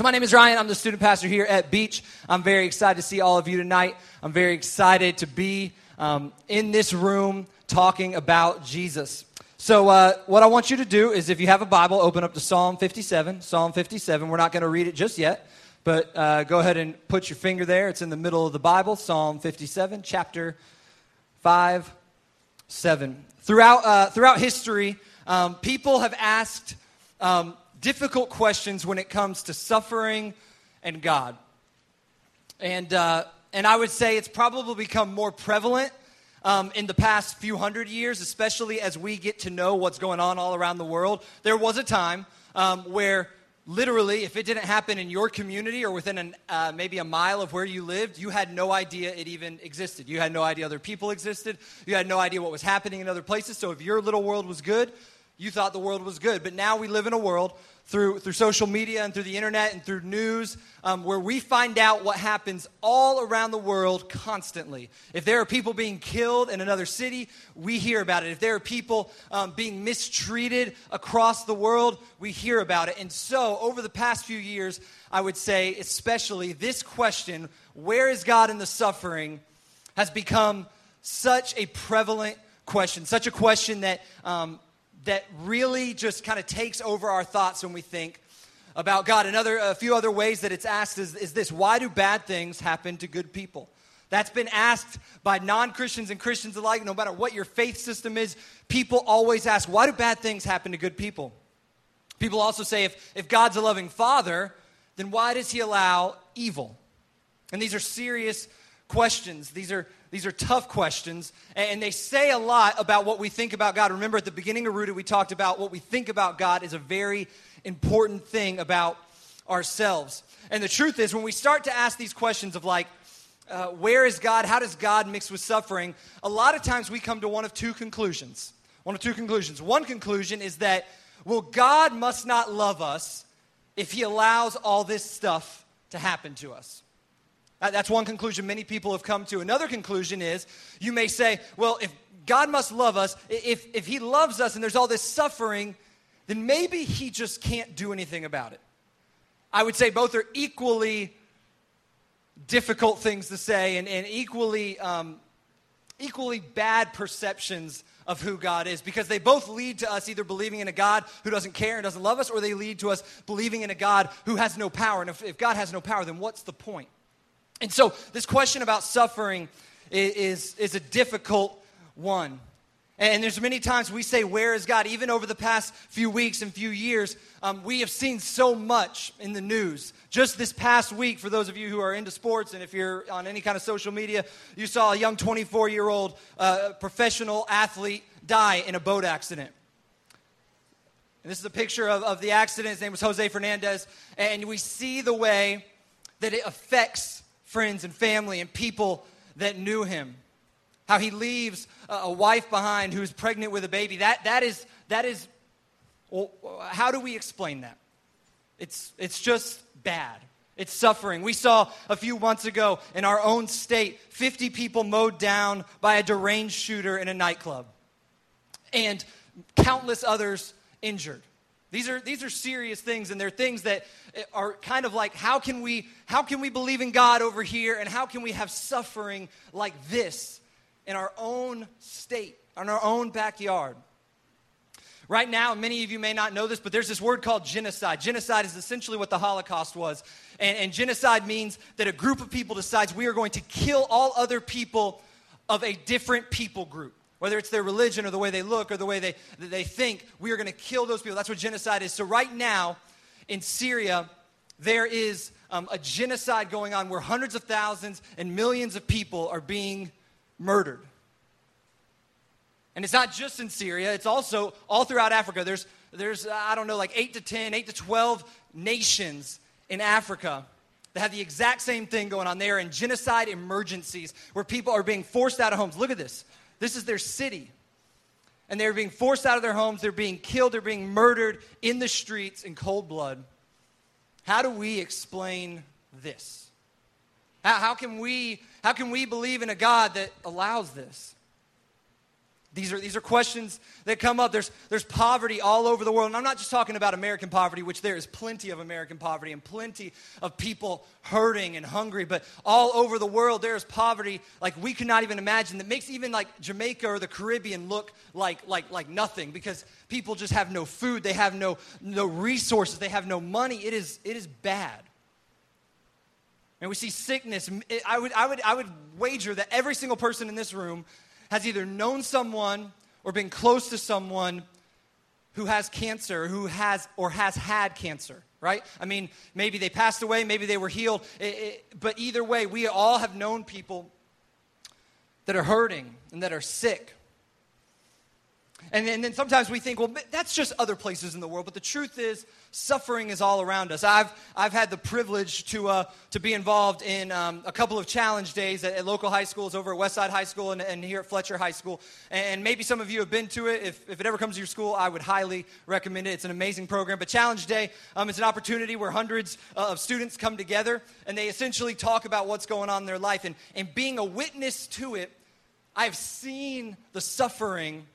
So, my name is Ryan. I'm the student pastor here at Beach. I'm very excited to see all of you tonight. I'm very excited to be um, in this room talking about Jesus. So, uh, what I want you to do is if you have a Bible, open up to Psalm 57. Psalm 57. We're not going to read it just yet, but uh, go ahead and put your finger there. It's in the middle of the Bible, Psalm 57, chapter 5, 7. Throughout, uh, throughout history, um, people have asked um, difficult questions when it comes to suffering and God. And, uh, and I would say it's probably become more prevalent um, in the past few hundred years, especially as we get to know what's going on all around the world. There was a time um, where literally, if it didn't happen in your community or within an, uh, maybe a mile of where you lived, you had no idea it even existed. You had no idea other people existed. You had no idea what was happening in other places. So if your little world was good, you thought the world was good. But now we live in a world through, through social media and through the internet and through news um, where we find out what happens all around the world constantly. If there are people being killed in another city, we hear about it. If there are people um, being mistreated across the world, we hear about it. And so, over the past few years, I would say, especially this question where is God in the suffering has become such a prevalent question, such a question that um, that really just kind of takes over our thoughts when we think about God. Another, a few other ways that it's asked is, is this why do bad things happen to good people? That's been asked by non Christians and Christians alike, no matter what your faith system is. People always ask, why do bad things happen to good people? People also say, if, if God's a loving father, then why does he allow evil? And these are serious questions. These are these are tough questions, and they say a lot about what we think about God. Remember, at the beginning of Rooted, we talked about what we think about God is a very important thing about ourselves. And the truth is, when we start to ask these questions of like, uh, where is God? How does God mix with suffering? A lot of times we come to one of two conclusions. One of two conclusions. One conclusion is that, well, God must not love us if He allows all this stuff to happen to us. That's one conclusion many people have come to. Another conclusion is you may say, well, if God must love us, if, if He loves us and there's all this suffering, then maybe He just can't do anything about it. I would say both are equally difficult things to say and, and equally, um, equally bad perceptions of who God is because they both lead to us either believing in a God who doesn't care and doesn't love us, or they lead to us believing in a God who has no power. And if, if God has no power, then what's the point? And so, this question about suffering is, is a difficult one. And there's many times we say, Where is God? Even over the past few weeks and few years, um, we have seen so much in the news. Just this past week, for those of you who are into sports and if you're on any kind of social media, you saw a young 24 year old uh, professional athlete die in a boat accident. And this is a picture of, of the accident. His name was Jose Fernandez. And we see the way that it affects friends and family and people that knew him. How he leaves a wife behind who's pregnant with a baby. That, that is, that is well, how do we explain that? It's, it's just bad. It's suffering. We saw a few months ago in our own state 50 people mowed down by a deranged shooter in a nightclub, and countless others injured. These are, these are serious things, and they're things that eh, are kind of like how can, we, how can we believe in God over here, and how can we have suffering like this in our own state, in our own backyard? Right now, many of you may not know this, but there's this word called genocide. Genocide is essentially what the Holocaust was. And, and genocide means that a group of people decides we are going to kill all other people of a different people group whether it's their religion or the way they look or the way they, they think, we are going to kill those people. That's what genocide is. So, right now in Syria, there is um, a genocide going on where hundreds of thousands and millions of people are being murdered. And it's not just in Syria, it's also all throughout Africa. There's, there's I don't know, like 8 to 10, 8 to 12 nations in Africa that have the exact same thing going on. They are in genocide emergencies where people are being forced out of homes. Look at this. This is their city. And they're being forced out of their homes. They're being killed. They're being murdered in the streets in cold blood. How do we explain this? How, how, can, we, how can we believe in a God that allows this? These are, these are questions that come up. There's, there's poverty all over the world. And I'm not just talking about American poverty, which there is plenty of American poverty and plenty of people hurting and hungry, but all over the world there is poverty like we could not even imagine that makes even like Jamaica or the Caribbean look like, like, like nothing because people just have no food, they have no, no resources, they have no money. It is, it is bad. And we see sickness. I would, I, would, I would wager that every single person in this room has either known someone or been close to someone who has cancer, who has or has had cancer, right? I mean, maybe they passed away, maybe they were healed, it, it, but either way, we all have known people that are hurting and that are sick. And then, and then sometimes we think, well, that's just other places in the world. But the truth is, suffering is all around us. I've, I've had the privilege to, uh, to be involved in um, a couple of challenge days at, at, local high schools over at Westside High School and, and, here at Fletcher High School. And maybe some of you have been to it. If, if it ever comes to your school, I would highly recommend it. It's an amazing program. But Challenge Day um, is an opportunity where hundreds uh, of students come together and they essentially talk about what's going on in their life. And, and being a witness to it, I've seen the suffering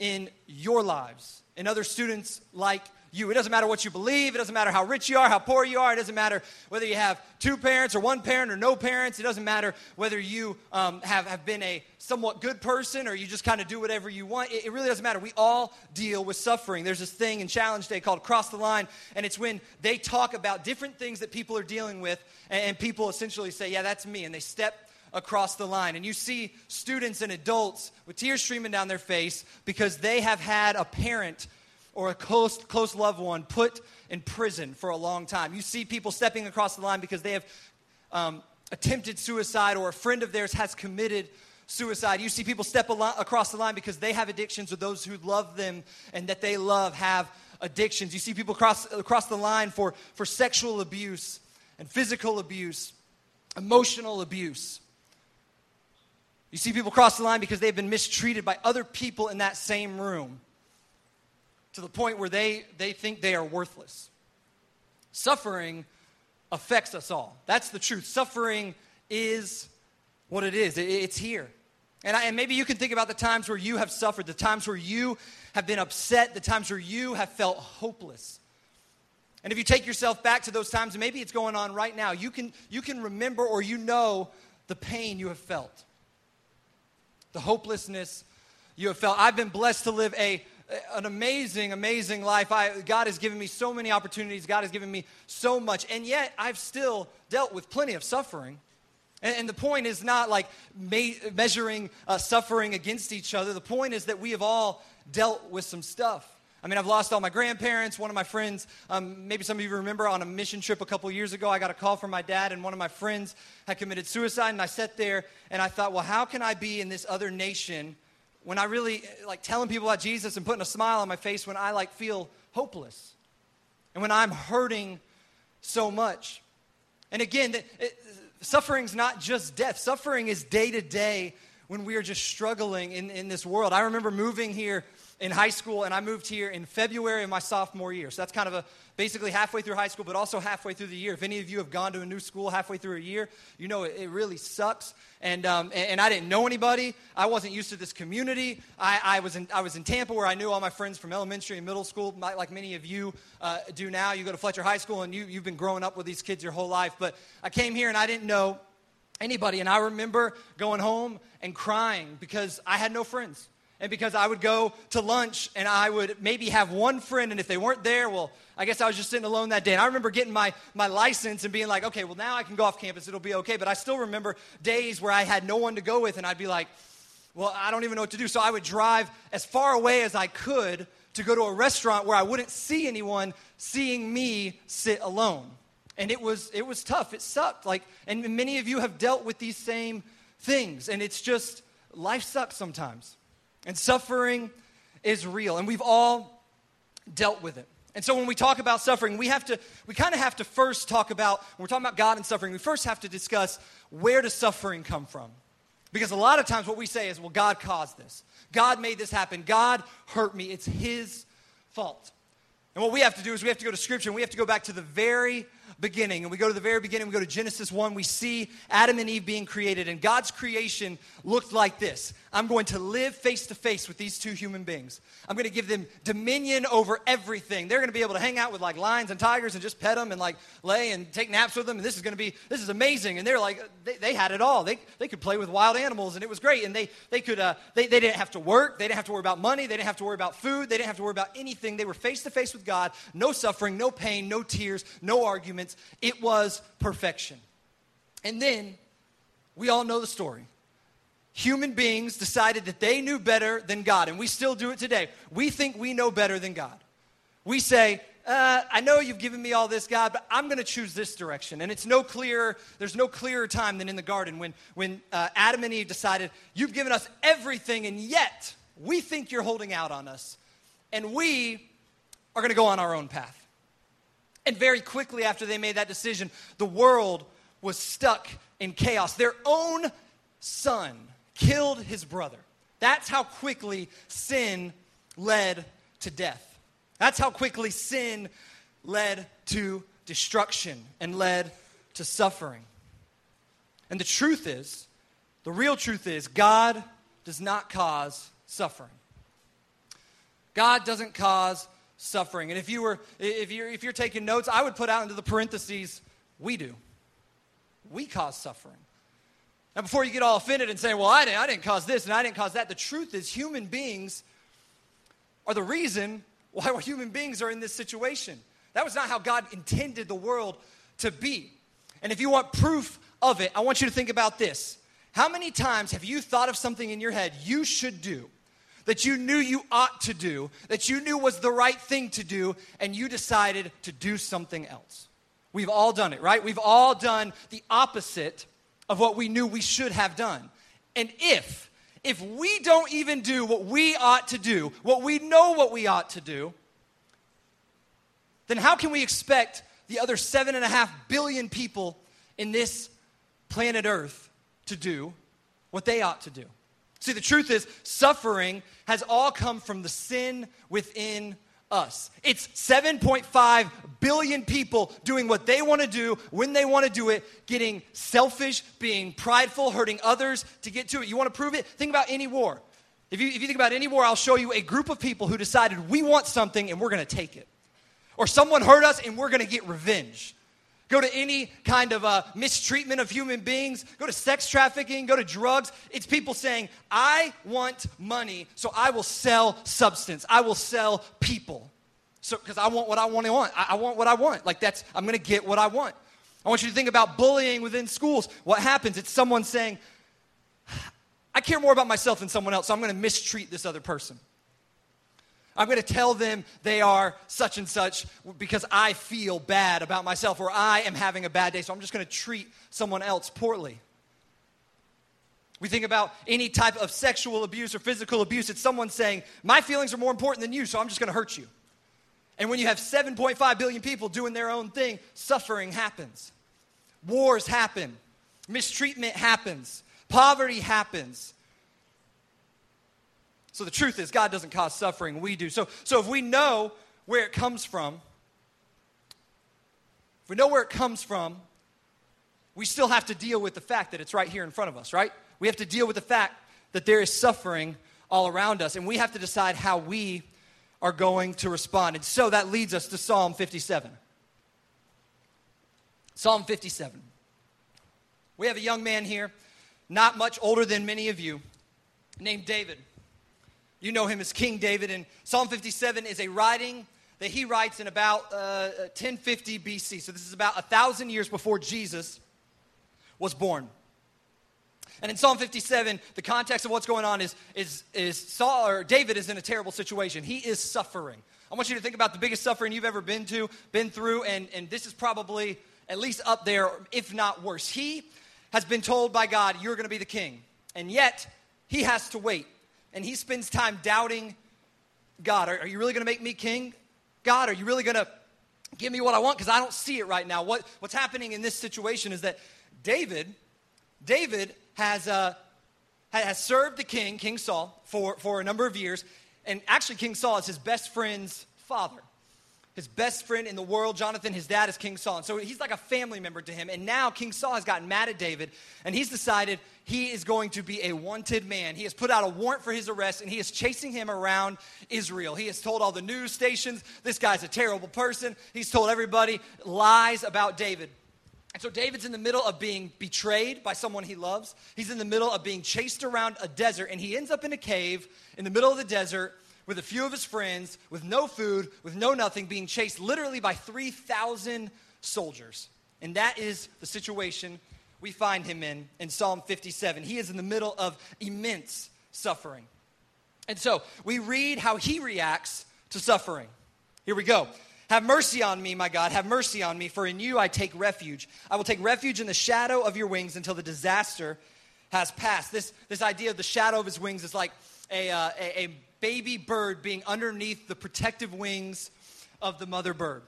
in your lives and other students like you. It doesn't matter what you believe. It doesn't matter how rich you are, how poor you are. It doesn't matter whether you have two parents or one parent or no parents. It doesn't matter whether you um, have, have been a somewhat good person or you just kind of do whatever you want. It, it, really doesn't matter. We all deal with suffering. There's this thing in Challenge Day called Cross the Line, and it's when they talk about different things that people are dealing with, and, and people essentially say, Yeah, that's me. And they step across the line. And you see students and adults with tears streaming down their face because they have had a parent or a close, close loved one put in prison for a long time. You see people stepping across the line because they have um, attempted suicide or a friend of theirs has committed suicide. You see people step across the line because they have addictions or those who love them and that they love have addictions. You see people cross, across the line for, for sexual abuse and physical abuse, emotional abuse. You see people cross the line because they've been mistreated by other people in that same room to the point where they, they think they are worthless. Suffering affects us all. That's the truth. Suffering is what it is, it, it's here. And, I, and maybe you can think about the times where you have suffered, the times where you have been upset, the times where you have felt hopeless. And if you take yourself back to those times, maybe it's going on right now, you can, you can remember or you know the pain you have felt the hopelessness you have felt. I've been blessed to live a an amazing, amazing life. I, God has given me so many opportunities. God has given me so much. And yet, I've still dealt with plenty of suffering. And, the point is not like me, measuring uh, suffering against each other. The point is that we have all dealt with some stuff. I mean, I've lost all my grandparents. One of my friends, um, maybe some of you remember, on a mission trip a couple years ago, I got a call from my dad, and one of my friends had committed suicide. And I sat there and I thought, well, how can I be in this other nation when I really like telling people about Jesus and putting a smile on my face when I like feel hopeless and when I'm hurting so much? And again, it, suffering's not just death, suffering is day to day when we are just struggling in, in this world. I remember moving here in high school, and I moved here in February of my sophomore year. So that's kind of a basically halfway through high school, but also halfway through the year. If any of you have gone to a new school halfway through a year, you know it, it really sucks. And, um, and, and, I didn't know anybody. I wasn't used to this community. I, I, was in, I was in Tampa where I knew all my friends from elementary and middle school, like many of you uh, do now. You go to Fletcher High School, and you, you've been growing up with these kids your whole life. But I came here, and I didn't know anybody. And I remember going home and crying because I had no friends and because I would go to lunch and I would maybe have one friend, and if they weren't there, well, I guess I was just sitting alone that day. And I remember getting my, my license and being like, okay, well, now I can go off campus, it'll be okay. But I still remember days where I had no one to go with, and I'd be like, well, I don't even know what to do. So I would drive as far away as I could to go to a restaurant where I wouldn't see anyone seeing me sit alone. And it was, it was tough. It sucked. Like, and many of you have dealt with these same things. And it's just, life sucks sometimes. And suffering is real, and we've all dealt with it. And so when we talk about suffering, we have to we kind of have to first talk about when we're talking about God and suffering, we first have to discuss where does suffering come from? Because a lot of times what we say is, well, God caused this. God made this happen. God hurt me. It's his fault. And what we have to do is we have to go to scripture and we have to go back to the very beginning and we go to the very beginning, we go to Genesis 1, we see Adam and Eve being created, and God's creation looked like this I'm going to live face to face with these two human beings. I'm going to give them dominion over everything. They're going to be able to hang out with like lions and tigers and just pet them and like lay and take naps with them. And this is going to be, this is amazing. And they're like, they, they had it all. They, they could play with wild animals and it was great. And they, they could, uh, they, they didn't have to work. They didn't have to worry about money. They didn't have to worry about food. They didn't have to worry about anything. They were face to face with God. No suffering, no pain, no tears, no It was perfection. And then we all know the story human beings decided that they knew better than God, and we still do it today. We think we know better than God. We say, uh, I know you've given me all this, God, but I'm going to choose this direction. And it's no clearer, there's no clearer time than in the garden when, when uh, Adam and Eve decided, You've given us everything, and yet we think you're holding out on us. And we are going to go on our own path. And very quickly after they made that decision, the world was stuck in chaos. Their own son killed his brother. That's how quickly sin led to death. That's how quickly sin led to destruction and led to suffering. And the truth is, the real truth is, God does not cause suffering. God doesn't cause suffering. And if you were if you're if you're taking notes, I would put out into the parentheses, we do. We cause suffering. Now, before you get all offended and say, well, I didn't, I didn't cause this and I didn't cause that, the truth is, human beings are the reason why human beings are in this situation. That was not how God intended the world to be. And if you want proof of it, I want you to think about this. How many times have you thought of something in your head you should do, that you knew you ought to do, that you knew was the right thing to do, and you decided to do something else? We've all done it, right? We've all done the opposite of what we knew we should have done. And if, if we don't even do what we ought to do, what we know what we ought to do, then how can we expect the other seven and a half billion people in this planet Earth to do what they ought to do? See, the truth is, suffering has all come from the sin within us. It's 7.5 billion people doing what they want to do when they want to do it, getting selfish, being prideful, hurting others to get to it. You want to prove it? Think about any war. If you, if you think about any war, I'll show you a group of people who decided we want something and we're going to take it. Or someone hurt us and we're going to get revenge. Go to any kind of uh, mistreatment of human beings, go to sex trafficking, go to drugs. It's people saying, I want money, so I will sell substance, I will sell people. So, because I want what I want to want. I, I want what I want. Like, that's, I'm going to get what I want. I want you to think about bullying within schools. What happens? It's someone saying, I care more about myself than someone else, so I'm going to mistreat this other person. I'm going to tell them they are such and such because I feel bad about myself or I am having a bad day, so I'm just going to treat someone else poorly. We think about any type of sexual abuse or physical abuse. It's someone saying, My feelings are more important than you, so I'm just going to hurt you. And when you have 7.5 billion people doing their own thing, suffering happens. Wars happen. Mistreatment happens. Poverty happens. So the truth is, God doesn't cause suffering, we do. So, so if we know where it comes from, if we know where it comes from, we still have to deal with the fact that it's right here in front of us, right? We have to deal with the fact that there is suffering all around us, and we have to decide how we are going to respond. And so that leads us to Psalm 57. Psalm 57. We have a young man here, not much older than many of you, named David. You know him as King David, and Psalm 57 is a writing that he writes in about uh, 1050 BC. So this is about a thousand years before Jesus was born. And in Psalm 57, the context of what's going on is, is, is Saul or David is in a terrible situation. He is suffering. I want you to think about the biggest suffering you've ever been to, been through, and, and this is probably at least up there, if not worse. He has been told by God, You're going to be the king. And yet, he has to wait and he spends time doubting God. Are, are you really going to make me king? God, are you really going to give me what I want? Because I don't see it right now. What, what's happening in this situation is that David, David has, uh, has served the king, King Saul, for, for a number of years. And actually, King Saul is his best friend's father. His best friend in the world, Jonathan, his dad is King Saul. And so he's like a family member to him. And now King Saul has gotten mad at David, and he's decided he is going to be a wanted man. He has put out a warrant for his arrest, and he is chasing him around Israel. He has told all the news stations this guy's a terrible person. He's told everybody lies about David. And so David's in the middle of being betrayed by someone he loves. He's in the middle of being chased around a desert, and he ends up in a cave in the middle of the desert with a few of his friends, with no food, with no nothing, being chased literally by 3,000 soldiers. And that is the situation we find him in in Psalm 57. He is in the middle of immense suffering. And so we read how he reacts to suffering. Here we go. Have mercy on me, my God. Have mercy on me, for in you I take refuge. I will take refuge in the shadow of your wings until the disaster has passed. This, this idea of the shadow of his wings is like a, uh, a, a baby bird being underneath the protective wings of the mother bird.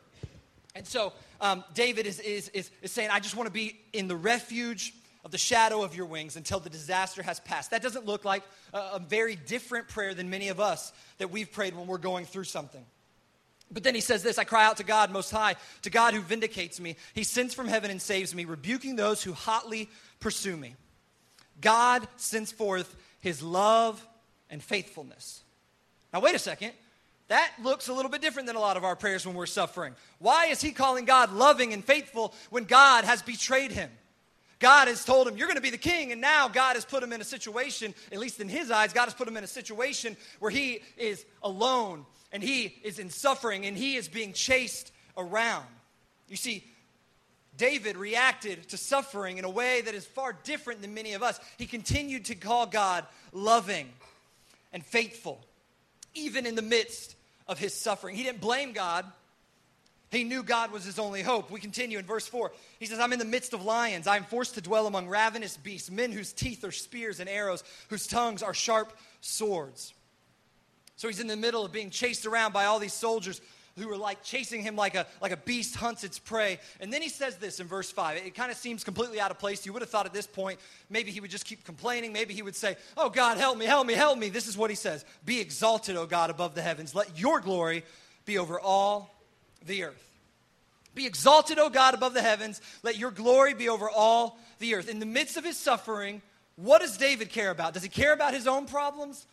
And so um, David is, is, is, is saying, I just want to be in the refuge of the shadow of your wings until the disaster has passed. That doesn't look like a, a very different prayer than many of us that we've prayed when we're going through something. But then he says this I cry out to God Most High, to God who vindicates me. He sends from heaven and saves me, rebuking those who hotly pursue me. God sends forth his love and faithfulness. Now, wait a second. That looks a little bit different than a lot of our prayers when we're suffering. Why is he calling God loving and faithful when God has betrayed him? God has told him, You're going to be the king. And now God has put him in a situation, at least in his eyes, God has put him in a situation where he is alone and he is in suffering and he is being chased around. You see, David reacted to suffering in a way that is far different than many of us. He continued to call God loving and faithful even in the midst of his suffering. He didn't blame God. He knew God was his only hope. We continue in verse 4. He says, I'm in the midst of lions. I am forced to dwell among ravenous beasts, men whose teeth are spears and arrows, whose tongues are sharp swords. So he's in the middle of being chased around by all these soldiers who are like chasing him like a, like a beast hunts its prey. And then he says this in verse 5. It, it kind of seems completely out of place. You would have thought at this point, maybe he would just keep complaining. Maybe he would say, Oh God, help me, help me, help me. This is what he says Be exalted, O God, above the heavens. Let your glory be over all the earth. Be exalted, O God, above the heavens. Let your glory be over all the earth. In the midst of his suffering, what does David care about? Does he care about his own problems?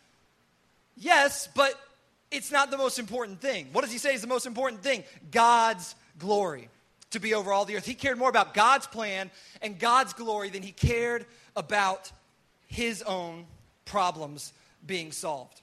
Yes, but it's not the most important thing. What does he say is the most important thing? God's glory to be over all the earth. He cared more about God's plan and God's glory than he cared about his own problems being solved.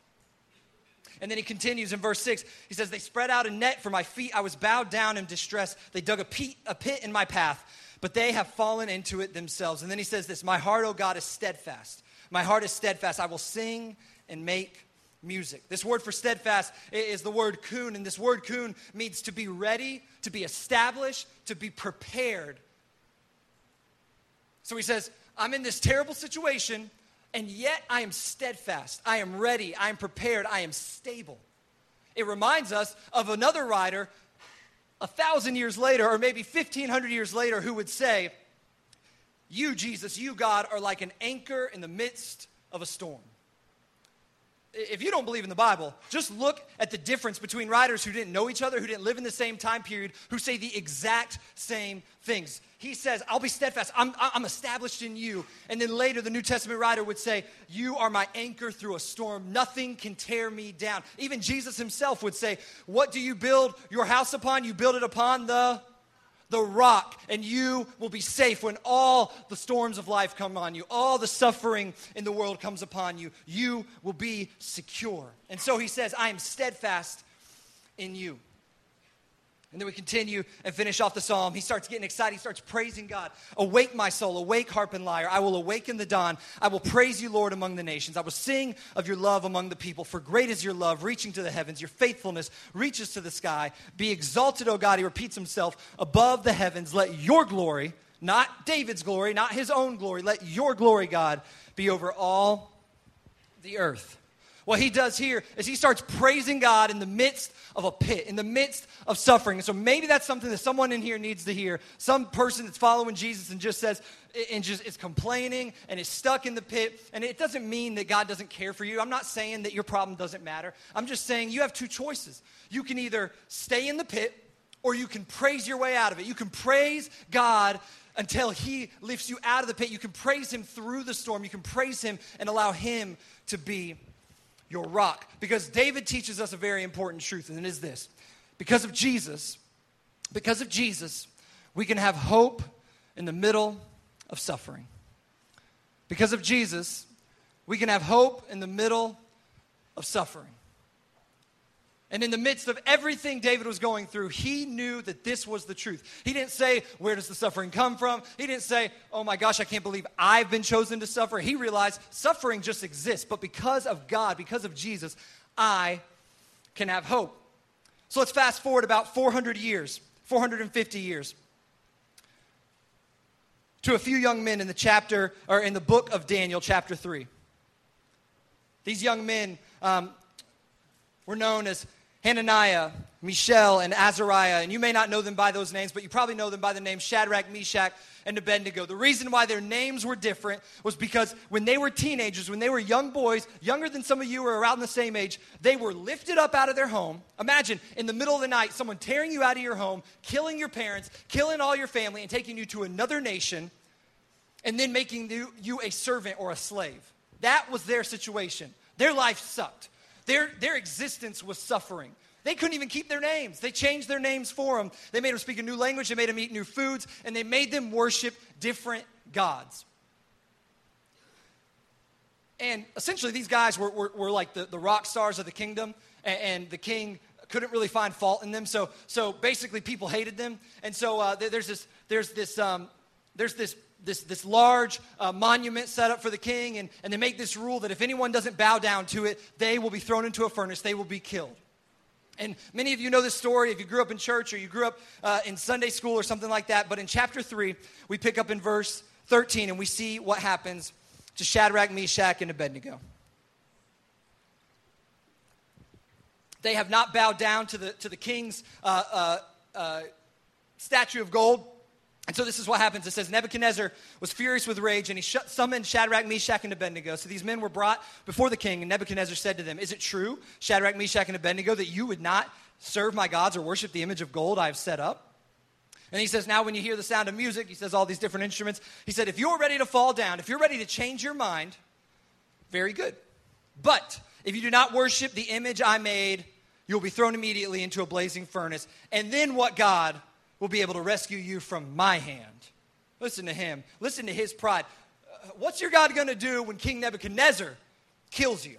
And then he continues in verse 6. He says, They spread out a net for my feet. I was bowed down in distress. They dug a pit, a pit in my path, but they have fallen into it themselves. And then he says this My heart, O God, is steadfast. My heart is steadfast. I will sing and make music. This word for steadfast is the word kun, and this word kun means to be ready, to be established, to be prepared. So he says, I'm in this terrible situation, and yet I am steadfast. I am ready. I am prepared. I am stable. It reminds us of another writer a thousand years later, or maybe 1500 years later, who would say, You, Jesus, you, God, are like an anchor in the midst of a storm if you don't believe in the Bible, just look at the difference between writers who didn't know each other, who didn't live in the same time period, who say the exact same things. He says, I'll be steadfast. I'm, I'm established in you. And then later, the New Testament writer would say, You are my anchor through a storm. Nothing can tear me down. Even Jesus himself would say, What do you build your house upon? You build it upon the the rock, and you will be safe when all the storms of life come on you, all the suffering in the world comes upon you. You will be secure. And so he says, I am steadfast in you. And then we continue and finish off the psalm. He starts getting excited. He starts praising God. Awake, my soul. Awake, harp and lyre. I will awaken the dawn. I will praise you, Lord, among the nations. I will sing of your love among the people. For great is your love, reaching to the heavens. Your faithfulness reaches to the sky. Be exalted, O God. He repeats himself above the heavens. Let your glory, not David's glory, not his own glory, let your glory, God, be over all the earth. What he does here is he starts praising God in the midst of a pit, in the midst of suffering. So maybe that's something that someone in here needs to hear. Some person that's following Jesus and just says, and just is complaining and is stuck in the pit. And it doesn't mean that God doesn't care for you. I'm not saying that your problem doesn't matter. I'm just saying you have two choices. You can either stay in the pit or you can praise your way out of it. You can praise God until He lifts you out of the pit. You can praise Him through the storm. You can praise Him and allow Him to be your rock. Because David teaches us a very important truth, and it is this because of Jesus, because of Jesus, we can have hope in the middle of suffering. Because of Jesus, we can have hope in the middle of suffering. And in the midst of everything David was going through, he knew that this was the truth. He didn't say, Where does the suffering come from? He didn't say, Oh my gosh, I can't believe I've been chosen to suffer. He realized suffering just exists, but because of God, because of Jesus, I can have hope. So let's fast forward about 400 years, 450 years, to a few young men in the chapter, or in the book of Daniel, chapter 3. These young men um, were known as Hananiah, Mishael, and Azariah. And you may not know them by those names, but you probably know them by the names Shadrach, Meshach, and Abednego. The reason why their names were different was because when they were teenagers, when they were young boys, younger than some of you or around the same age, they were lifted up out of their home. Imagine in the middle of the night, someone tearing you out of your home, killing your parents, killing all your family, and taking you to another nation, and then making you a servant or a slave. That was their situation. Their life sucked. Their, their existence was suffering. They couldn't even keep their names. They changed their names for them. They made them speak a new language, they made them eat new foods, and they made them worship different gods. And essentially, these guys were, were, were like the, the rock stars of the kingdom, and, and, the king couldn't really find fault in them. So, so basically, people hated them. And so uh, there's this, there's this, um, there's this this, this large uh, monument set up for the king, and, and they make this rule that if anyone doesn't bow down to it, they will be thrown into a furnace, they will be killed. And many of you know this story if you grew up in church or you grew up uh, in Sunday school or something like that. But in chapter 3, we pick up in verse 13 and we see what happens to Shadrach, Meshach, and Abednego. They have not bowed down to the, to the king's uh, uh, uh statue of gold. And so this is what happens. It says Nebuchadnezzar was furious with rage, and he sh- summoned Shadrach, Meshach, and Abednego. So these men were brought before the king, and Nebuchadnezzar said to them, Is it true, Shadrach, Meshach, and Abednego, that you would not serve my gods or worship the image of gold I have set up? And he says, Now when you hear the sound of music, he says all these different instruments. He said, If you're ready to fall down, if you're ready to change your mind, very good. But if you do not worship the image I made, you'll be thrown immediately into a blazing furnace. And then what God will be able to rescue you from my hand. Listen to him. Listen to his pride. Uh, what's your God going to do when King Nebuchadnezzar kills you?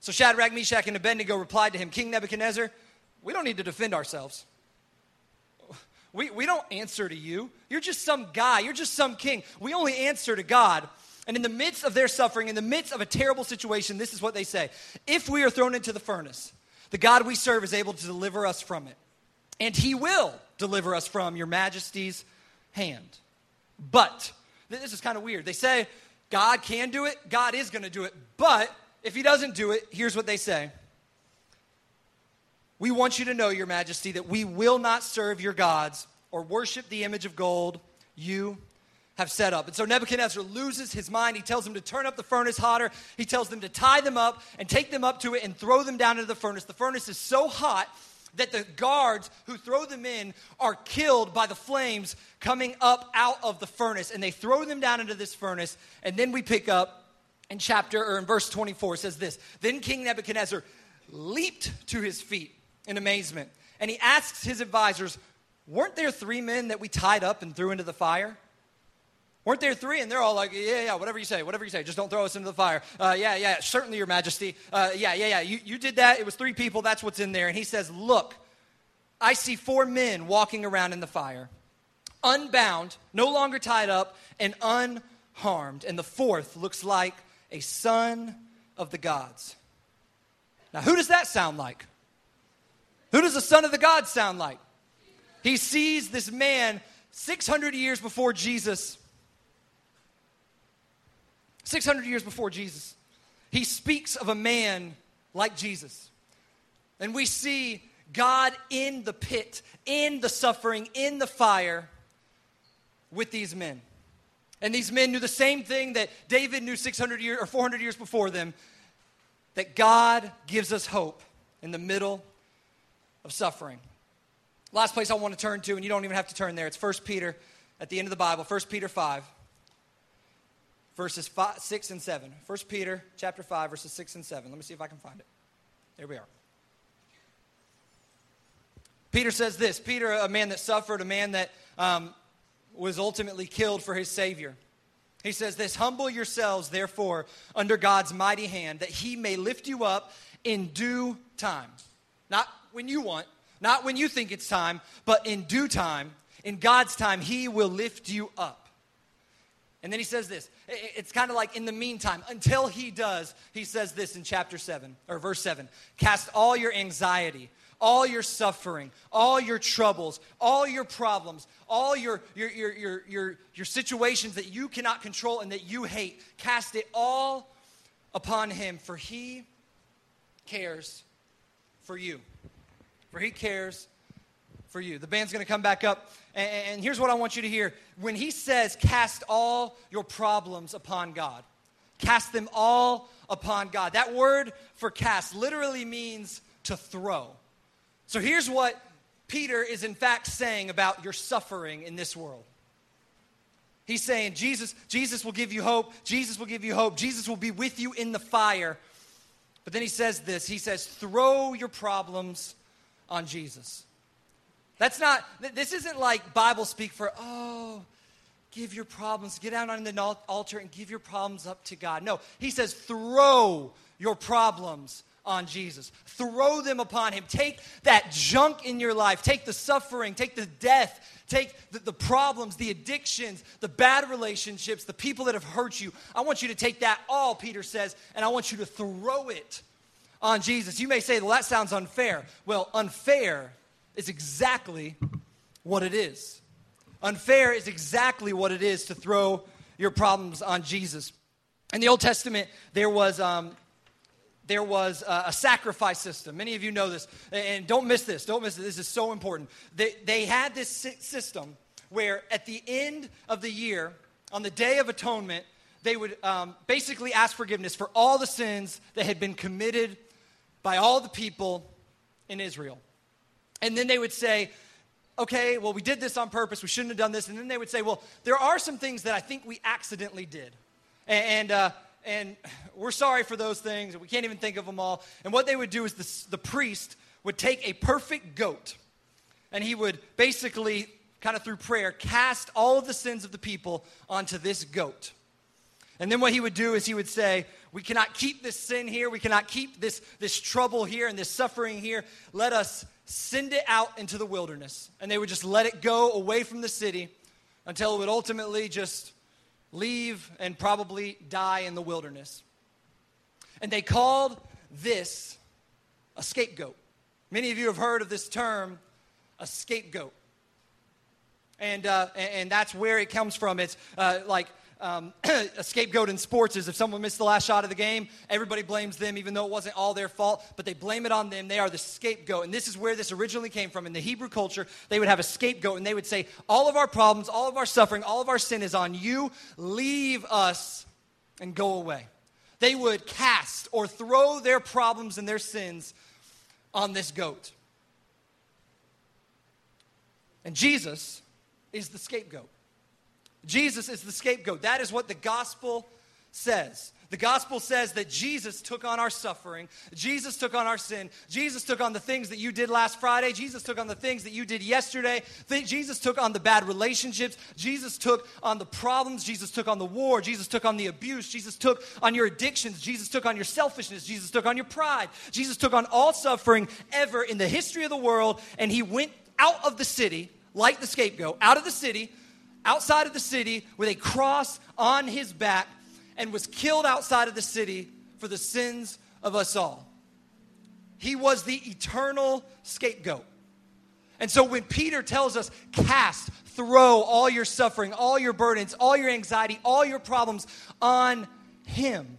So Shadrach, Meshach, and Abednego replied to him King Nebuchadnezzar, we don't need to defend ourselves. We, we don't answer to you. You're just some guy. You're just some king. We only answer to God. And in the midst of their suffering, in the midst of a terrible situation, this is what they say If we are thrown into the furnace, the God we serve is able to deliver us from it. And he will deliver us from your majesty's hand. But, this is kind of weird. They say God can do it, God is going to do it. But if he doesn't do it, here's what they say We want you to know, your majesty, that we will not serve your gods or worship the image of gold you have set up. And so Nebuchadnezzar loses his mind. He tells them to turn up the furnace hotter. He tells them to tie them up and take them up to it and throw them down into the furnace. The furnace is so hot that the guards who throw them in are killed by the flames coming up out of the furnace. And they throw them down into this furnace. And then we pick up in chapter, or in verse 24, says this Then King Nebuchadnezzar leaped to his feet in amazement. And he asks his advisors, Weren't there three men that we tied up and threw into the fire? Weren't there three? And they're all like, yeah, yeah, whatever you say, whatever you say, just don't throw us into the fire. Uh, yeah, yeah, certainly, Your Majesty. Uh, yeah, yeah, yeah, you, you did that. It was three people. That's what's in there. And he says, look, I see four men walking around in the fire, unbound, no longer tied up, and unharmed. And the fourth looks like a son of the gods. Now, who does that sound like? Who does the son of the gods sound like? He sees this man 600 years before Jesus 600 years before Jesus. he speaks of a man like Jesus. And we see God in the pit, in the suffering, in the fire with these men. And these men knew the same thing that David knew 600 years or 400 years before them that God gives us hope in the middle of suffering. Last place I want to turn to, and you don't even have to turn there, it's 1 Peter at the end of the Bible, 1 Peter 5, verses five, 6 and 7. 1 Peter chapter 5, verses 6 and 7. Let me see if I can find it. There we are. Peter says this Peter, a man that suffered, a man that um, was ultimately killed for his Savior. He says this Humble yourselves, therefore, under God's mighty hand, that he may lift you up in due time. Not when you want, not when you think it's time, but in due time. In God's time, he will lift you up. And then he says this. It's kind of like in the meantime, until he does, he says this in chapter 7 or verse 7 Cast all your anxiety all your suffering, all your troubles, all your problems, all your, your, your, your, your, your situations that you cannot control and that you hate, cast it all upon Him, for He cares for you. For He cares for you. The band's going to come back up. And, and here's what I want you to hear. When He says, cast all your problems upon God, cast them all upon God. That word for cast literally means to throw. So here's what Peter is in fact saying about your suffering in this world. He's saying, Jesus, Jesus will give you hope. Jesus will give you hope. Jesus will be with you in the fire. But then he says this He says, throw your problems on Jesus. That's not, this isn't like Bible speak for, oh, give your problems, get out on the altar and give your problems up to God. No, he says, throw your problems on Jesus. Throw them upon him. Take that junk in your life, take the suffering, take the death, take the, the, problems, the addictions, the bad relationships, the people that have hurt you. I want you to take that all, Peter says, and I want you to throw it on Jesus. You may say, well, that sounds unfair. Well, unfair is exactly what it is. Unfair is exactly what it is to throw your problems on Jesus. In the Old Testament, there was um, there was a, sacrifice system. Many of you know this. And don't miss this. Don't miss it. This is so important. They, they had this system where at the end of the year, on the Day of Atonement, they would um, basically ask forgiveness for all the sins that had been committed by all the people in Israel. And then they would say, okay, well, we did this on purpose. We shouldn't have done this. And then they would say, well, there are some things that I think we accidentally did. And, uh, and we're sorry for those things, we can't even think of them all. And what they would do is the, the priest would take a perfect goat, and he would basically, kind of through prayer, cast all of the sins of the people onto this goat. And then what he would do is he would say, We cannot keep this sin here. We cannot keep this, this trouble here and this suffering here. Let us send it out into the wilderness. And they would just let it go away from the city until it would ultimately just leave and probably die in the wilderness. And they called this a scapegoat. Many of you have heard of this term, a scapegoat. And, uh, and that's where it comes from. It's uh, like um, a scapegoat in sports is if someone missed the last shot of the game, everybody blames them, even though it wasn't all their fault, but they blame it on them. They are the scapegoat. And this is where this originally came from. In the Hebrew culture, they would have a scapegoat and they would say, All of our problems, all of our suffering, all of our sin is on you. Leave us and go away. They would cast or throw their problems and their sins on this goat. And Jesus is the scapegoat. Jesus is the scapegoat. That is what the gospel says. The gospel says that Jesus took on our suffering. Jesus took on our sin. Jesus took on the things that you did last Friday. Jesus took on the things that you did yesterday. Jesus took on the bad relationships. Jesus took on the problems. Jesus took on the war. Jesus took on the abuse. Jesus took on your addictions. Jesus took on your selfishness. Jesus took on your pride. Jesus took on all suffering ever in the history of the world. And he went out of the city, like the scapegoat, out of the city outside of the city with a cross on his back and was killed outside of the city for the sins of us all. He was the eternal scapegoat. And so when Peter tells us, cast, throw all your suffering, all your burdens, all your anxiety, all your problems on him,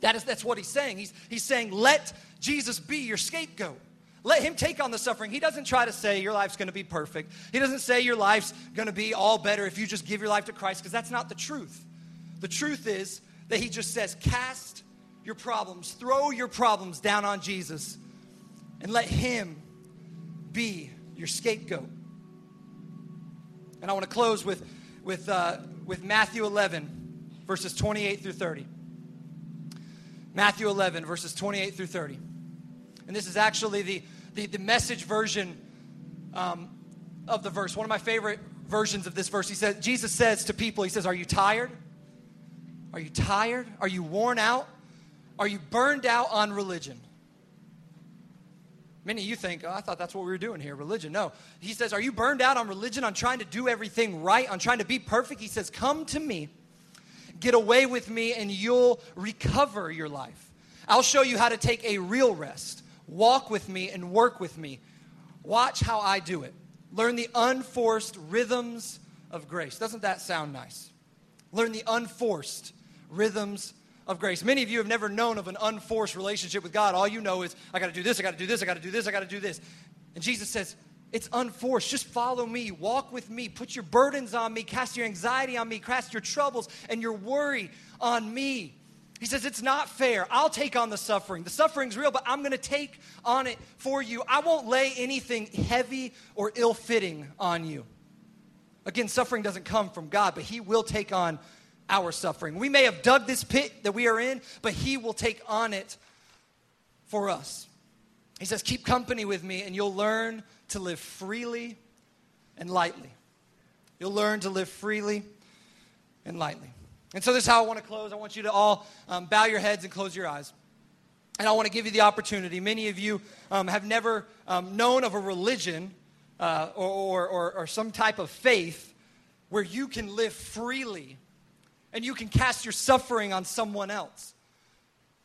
That is, that's what he's saying. He's, he's saying, let Jesus be your scapegoat. Let him take on the suffering. He doesn't try to say your life's going to be perfect. He doesn't say your life's going to be all better if you just give your life to Christ, because that's not the truth. The truth is that he just says, cast your problems, throw your problems down on Jesus, and let him be your scapegoat. And I want to close with, with, uh, with Matthew 11, verses 28 through 30. Matthew 11, verses 28 through 30. And this is actually the, the, the message version um, of the verse. One of my favorite versions of this verse. He says, Jesus says to people, He says, Are you tired? Are you tired? Are you worn out? Are you burned out on religion? Many of you think, oh, I thought that's what we were doing here, religion. No. He says, Are you burned out on religion, on trying to do everything right, on trying to be perfect? He says, Come to me, get away with me, and you'll recover your life. I'll show you how to take a real rest. Walk with me and work with me. Watch how I do it. Learn the unforced rhythms of grace. Doesn't that sound nice? Learn the unforced rhythms of grace. Many of you have never known of an unforced relationship with God. All you know is, I got to do this, I got to do this, I got to do this, I got to do this. And Jesus says, it's unforced. Just follow me, walk with me, put your burdens on me, cast your anxiety on me, cast your troubles and your worry on me. He says, It's not fair. I'll take on the suffering. The suffering's real, but I'm going to take on it for you. I won't lay anything heavy or ill fitting on you. Again, suffering doesn't come from God, but He will take on our suffering. We may have dug this pit that we are in, but He will take on it for us. He says, Keep company with me, and you'll learn to live freely and lightly. You'll learn to live freely and lightly. And so, this is how I want to close. I want you to all um, bow your heads and close your eyes. And I want to give you the opportunity. Many of you um, have never um, known of a religion uh, or, or, or some type of faith where you can live freely and you can cast your suffering on someone else.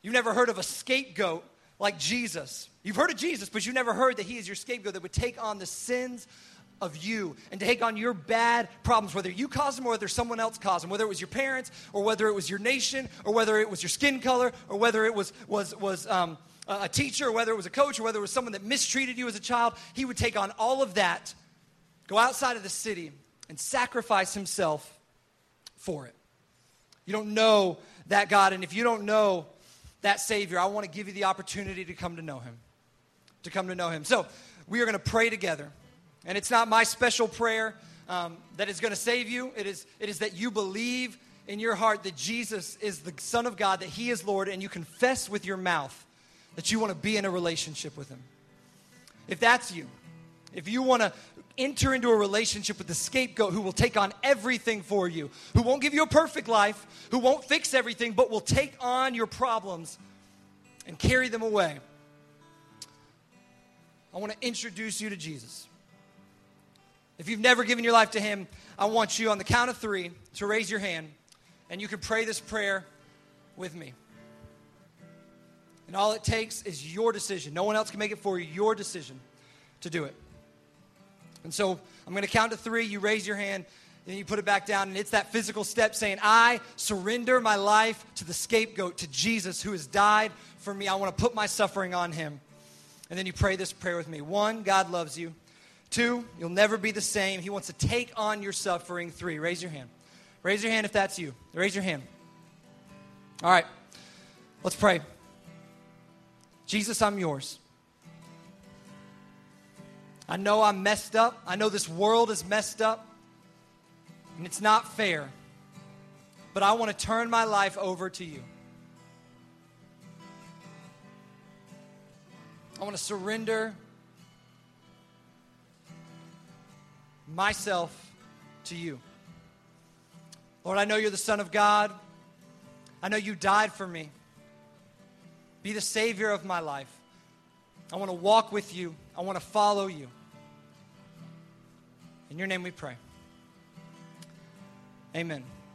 You've never heard of a scapegoat like Jesus. You've heard of Jesus, but you've never heard that he is your scapegoat that would take on the sins of you and take on your bad problems, whether you caused them or whether someone else caused them, whether it was your parents or whether it was your nation or whether it was your skin color or whether it was, was, was um, a teacher or whether it was a coach or whether it was someone that mistreated you as a child. He would take on all of that, go outside of the city, and sacrifice himself for it. You don't know that God, and if you don't know that Savior, I want to give you the opportunity to come to know him. To come to know him. So, we are going to pray together. And it's not my special prayer um, that is going to save you, it is, it is that you believe in your heart that Jesus is the Son of God, that He is Lord, and you confess with your mouth that you want to be in a relationship with Him. If that's you, if you want to enter into a relationship with the scapegoat who will take on everything for you, who won't give you a perfect life, who won't fix everything, but will take on your problems and carry them away, I want to introduce you to Jesus. If you've never given your life to Him, I want you on the count of three to raise your hand and you can pray this prayer with me. And all it takes is your decision. No one else can make it for you, your decision to do it. And so I'm going to count to three. You raise your hand, and you put it back down. And it's that physical step saying, I surrender my life to the scapegoat, to Jesus who has died for me. I want to put my suffering on him. And then you pray this prayer with me. One, God loves you. Two, you'll never be the same. He wants to take on your suffering. Three, raise your hand. Raise your hand if that's you. Raise your hand. All right, let's pray. Jesus, I'm yours. I know I'm messed up. I know this world is messed up, and it's not fair. But I want to turn my life over to you. I want to surrender myself to you. Lord, I know you're the Son of God. I know you died for me. Be the Savior of my life. I want to walk with you, I want to follow you. In your name we pray. Amen.